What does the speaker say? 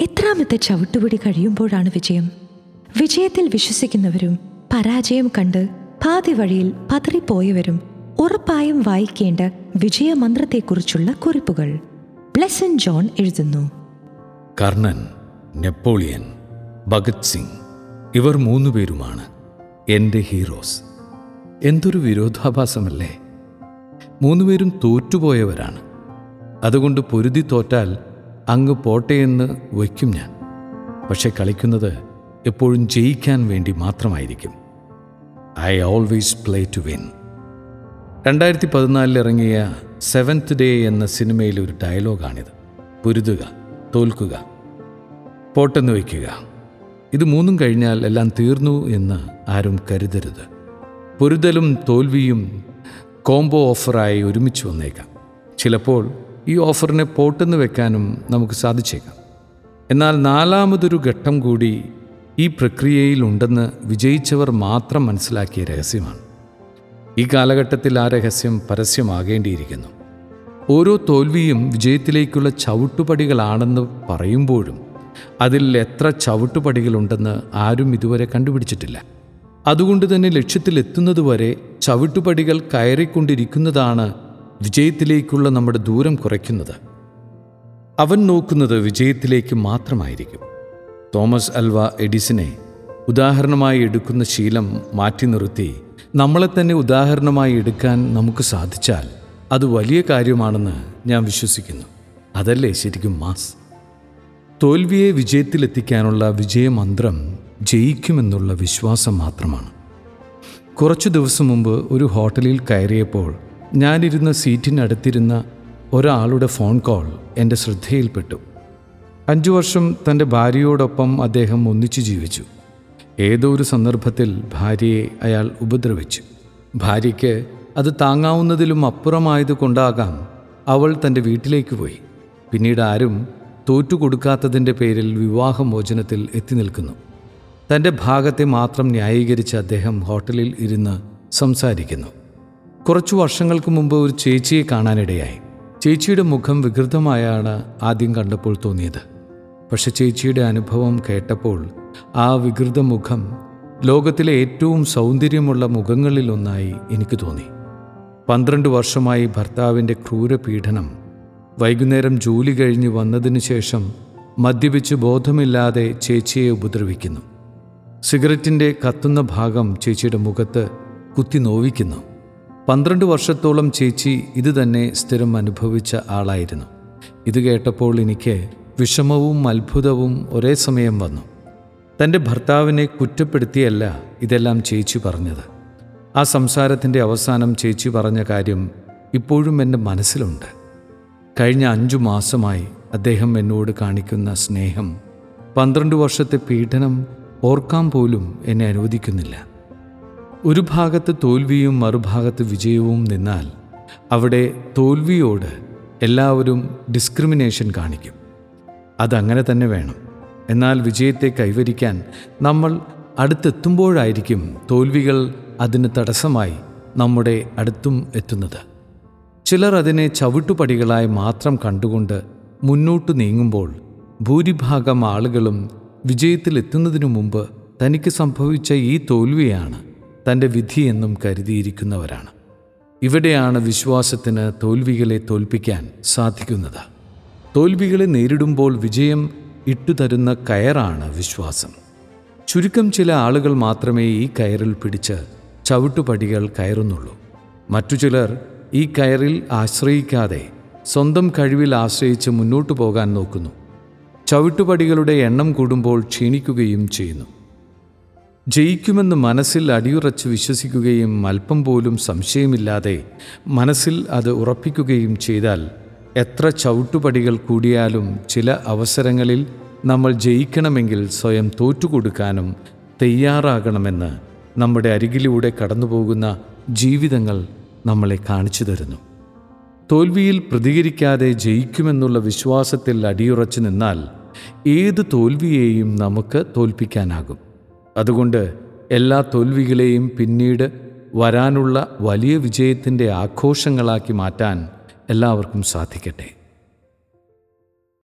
എത്രാമത്തെ ചവിട്ടുപിടി കഴിയുമ്പോഴാണ് വിജയം? വിജയത്തിൽ വിശ്വസിക്കുന്നവരും പരാജയം കണ്ട് പാതി വഴിയിൽ പതറിപ്പോയവരും ഉറപ്പായും വായിക്കേണ്ട വിജയമന്ത്രത്തെക്കുറിച്ചുള്ള കുറിപ്പുകൾ. ബ്ലെസൻ ജോൺ എഴുതുന്നു. കർണൻ നെപ്പോളിയൻ ഭഗത് സിംഗ് ഇവർ മൂന്നുപേരുമാണ് എന്റെ ഹീറോസ്. എന്തൊരു വിരോധാഭാസമല്ലേ? മൂന്നുപേരും തോറ്റുപോയവരാണ്. അതുകൊണ്ട് പൊരുതി തോറ്റാൽ അങ്ങ് പോട്ടെയെന്ന് വയ്ക്കും ഞാൻ. പക്ഷെ കളിക്കുന്നത് എപ്പോഴും ജയിക്കാൻ വേണ്ടി മാത്രമായിരിക്കും. I always play to win രണ്ടായിരത്തി പതിനാലിൽ ഇറങ്ങിയ സെവൻത്ത് ഡേ എന്ന സിനിമയിലെ ഒരു ഡയലോഗാണിത്. പൊരുതുക തോൽക്കുക പോട്ടെന്ന് വയ്ക്കുക. ഇത് മൂന്നും കഴിഞ്ഞാൽ എല്ലാം തീർന്നു എന്ന് ആരും കരുതരുത്. പൊരുതലും തോൽവിയും കോംബോ ഓഫറായി ഒരുമിച്ച് വന്നേക്കാം. ചിലപ്പോൾ ഈ ഓഫറിനെ പോട്ടെന്ന് വെക്കാനും നമുക്ക് സാധിച്ചേക്കാം. എന്നാൽ നാലാമതൊരു ഘട്ടം കൂടി ഈ പ്രക്രിയയിലുണ്ടെന്ന് വിജയിച്ചവർ മാത്രം മനസ്സിലാക്കിയ രഹസ്യമാണ്. ഈ കാലഘട്ടത്തിൽ ആ രഹസ്യം പരസ്യമാകേണ്ടിയിരിക്കുന്നു. ഓരോ തോൽവിയും വിജയത്തിലേക്കുള്ള ചവിട്ടുപടികളാണെന്ന് പറയുമ്പോഴും അതിൽ എത്ര ചവിട്ടുപടികളുണ്ടെന്ന് ആരും ഇതുവരെ കണ്ടുപിടിച്ചിട്ടില്ല. അതുകൊണ്ട് തന്നെ ലക്ഷ്യത്തിലെത്തുന്നതുവരെ ചവിട്ടുപടികൾ കയറിക്കൊണ്ടിരിക്കുന്നതാണ് വിജയത്തിലേക്കുള്ള നമ്മുടെ ദൂരം കുറയ്ക്കുന്നത്. അവൻ നോക്കുന്നത് വിജയത്തിലേക്ക് മാത്രമായിരിക്കും. തോമസ് അൽവ എഡിസനെ ഉദാഹരണമായി എടുക്കുന്ന ശീലം മാറ്റി നിർത്തി നമ്മളെ തന്നെ ഉദാഹരണമായി എടുക്കാൻ നമുക്ക് സാധിച്ചാൽ അത് വലിയ കാര്യമാണെന്ന് ഞാൻ വിശ്വസിക്കുന്നു. അതല്ലേ ശരിക്കും മാസ്? തോൽവിയെ വിജയത്തിലെത്തിക്കാനുള്ള വിജയമന്ത്രം ജയിക്കുമെന്നുള്ള വിശ്വാസം മാത്രമാണ്. കുറച്ചു ദിവസം മുമ്പ് ഒരു ഹോട്ടലിൽ കയറിയപ്പോൾ ഞാനിരുന്ന സീറ്റിനടുത്തിരുന്ന ഒരാളുടെ ഫോൺ കോൾ എന്റെ ശ്രദ്ധയിൽപ്പെട്ടു. അഞ്ചു വർഷം തന്റെ ഭാര്യയോടൊപ്പം അദ്ദേഹം ഒന്നിച്ചു ജീവിച്ചു. ഏതോ ഒരു സന്ദർഭത്തിൽ ഭാര്യയെ അയാൾ ഉപദ്രവിച്ചു. ഭാര്യയ്ക്ക് അത് താങ്ങാവുന്നതിലും അപ്പുറമായത് കൊണ്ടാകാം അവൾ തന്റെ വീട്ടിലേക്ക് പോയി. പിന്നീട് ആരും തോറ്റുകൊടുക്കാത്തതിന്റെ പേരിൽ വിവാഹമോചനത്തിൽ എത്തി നിൽക്കുന്നു. തന്റെ ഭാഗത്തെ മാത്രം ന്യായീകരിച്ച് അദ്ദേഹം ഹോട്ടലിൽ ഇരുന്ന് സംസാരിക്കുന്നു. കുറച്ചു വർഷങ്ങൾക്ക് മുമ്പ് ഒരു ചേച്ചിയെ കാണാനിടയായി. ചേച്ചിയുടെ മുഖം വികൃതമായാണ് ആദ്യം കണ്ടപ്പോൾ തോന്നിയത്. പക്ഷെ ചേച്ചിയുടെ അനുഭവം കേട്ടപ്പോൾ ആ വികൃത മുഖം ലോകത്തിലെ ഏറ്റവും സൗന്ദര്യമുള്ള മുഖങ്ങളിലൊന്നായി എനിക്ക് തോന്നി. പന്ത്രണ്ട് വർഷമായി ഭർത്താവിന്റെ ക്രൂരപീഡനം വൈകുന്നേരം ജോലി കഴിഞ്ഞ് വന്നതിന് ശേഷം മദ്യപിച്ച് ബോധമില്ലാതെ ചേച്ചിയെ ഉപദ്രവിക്കുന്നു. സിഗരറ്റിന്റെ കത്തുന്ന ഭാഗം ചേച്ചിയുടെ മുഖത്ത് കുത്തി നോവിക്കുന്നു പന്ത്രണ്ട് വർഷത്തോളം ചേച്ചി ഇത് തന്നെ സ്ഥിരം അനുഭവിച്ച ആളായിരുന്നു. ഇത് കേട്ടപ്പോൾ എനിക്ക് വിഷമവും അത്ഭുതവും ഒരേ സമയം വന്നു. തന്റെ ഭർത്താവിനെ കുറ്റപ്പെടുത്തിയല്ല ഇതെല്ലാം ചേച്ചി പറഞ്ഞത്. ആ സംസാരത്തിന്റെ അവസാനം ചേച്ചി പറഞ്ഞ കാര്യം ഇപ്പോഴും എന്റെ മനസ്സിലുണ്ട്. കഴിഞ്ഞ അഞ്ചു മാസമായി അദ്ദേഹം എന്നോട് കാണിക്കുന്ന സ്നേഹം പന്ത്രണ്ട് വർഷത്തെ പീഡനം ഓർക്കാൻ പോലും എന്നെ അനുവദിക്കുന്നില്ല. ഒരു ഭാഗത്ത് തോൽവിയും മറുഭാഗത്ത് വിജയവും നിന്നാൽ അവിടെ തോൽവിയോട് എല്ലാവരും ഡിസ്ക്രിമിനേഷൻ കാണിക്കും. അതങ്ങനെ തന്നെ വേണം. എന്നാൽ വിജയത്തെ കൈവരിക്കാൻ നമ്മൾ അടുത്തെത്തുമ്പോഴായിരിക്കും തോൽവികൾ അതിന് തടസ്സമായി നമ്മുടെ അടുത്തും എത്തുന്നത്. ചിലർ അതിനെ ചവിട്ടുപടികളായി മാത്രം കണ്ടുകൊണ്ട് മുന്നോട്ട് നീങ്ങുമ്പോൾ ഭൂരിഭാഗം ആളുകളും വിജയത്തിലെത്തുന്നതിനു മുമ്പ് തനിക്ക് സംഭവിച്ച ഈ തോൽവിയാണ് തന്റെ വിധിയെന്നും കരുതിയിരിക്കുന്നവരാണ്. ഇവിടെയാണ് വിശ്വാസത്തിന് തോൽവികളെ തോൽപ്പിക്കാൻ സാധിക്കുന്നത്. തോൽവികളെ നേരിടുമ്പോൾ വിജയം ഇട്ടുതരുന്ന കയറാണ് വിശ്വാസം. ചുരുക്കം ചില ആളുകൾ മാത്രമേ ഈ കയറിൽ പിടിച്ച് ചവിട്ടുപടികൾ കയറുന്നുള്ളൂ. മറ്റു ചിലർ ഈ കയറിൽ ആശ്രയിക്കാതെ സ്വന്തം കഴിവിൽ ആശ്രയിച്ച് മുന്നോട്ടു പോകാൻ നോക്കുന്നു. ചവിട്ടുപടികളുടെ എണ്ണം കൂടുമ്പോൾ ക്ഷീണിക്കുകയും ചെയ്യുന്നു. ജയിക്കുമെന്ന് മനസ്സിൽ അടിയുറച്ച് വിശ്വസിക്കുകയും അല്പം പോലും സംശയമില്ലാതെ മനസ്സിൽ അത് ഉറപ്പിക്കുകയും ചെയ്താൽ എത്ര ചവിട്ടുപടികൾ കൂടിയാലും ചില അവസരങ്ങളിൽ നമ്മൾ ജയിക്കണമെങ്കിൽ സ്വയം തോറ്റുകൊടുക്കാനും തയ്യാറാകണമെന്ന് നമ്മുടെ അരികിലൂടെ കടന്നുപോകുന്ന ജീവിതങ്ങൾ നമ്മളെ കാണിച്ചു തരുന്നു. തോൽവിയിൽ പ്രതികരിക്കാതെ ജയിക്കുമെന്നുള്ള വിശ്വാസത്തിൽ അടിയുറച്ചു നിന്നാൽ ഏത് തോൽവിയെയും നമുക്ക് തോൽപ്പിക്കാനാകും. അതുകൊണ്ട് എല്ലാ തോൽവികളെയും പിന്നീട് വരാനുള്ള വലിയ വിജയത്തിന്റെ ആഘോഷങ്ങളാക്കി മാറ്റാൻ എല്ലാവർക്കും സാധിക്കട്ടെ.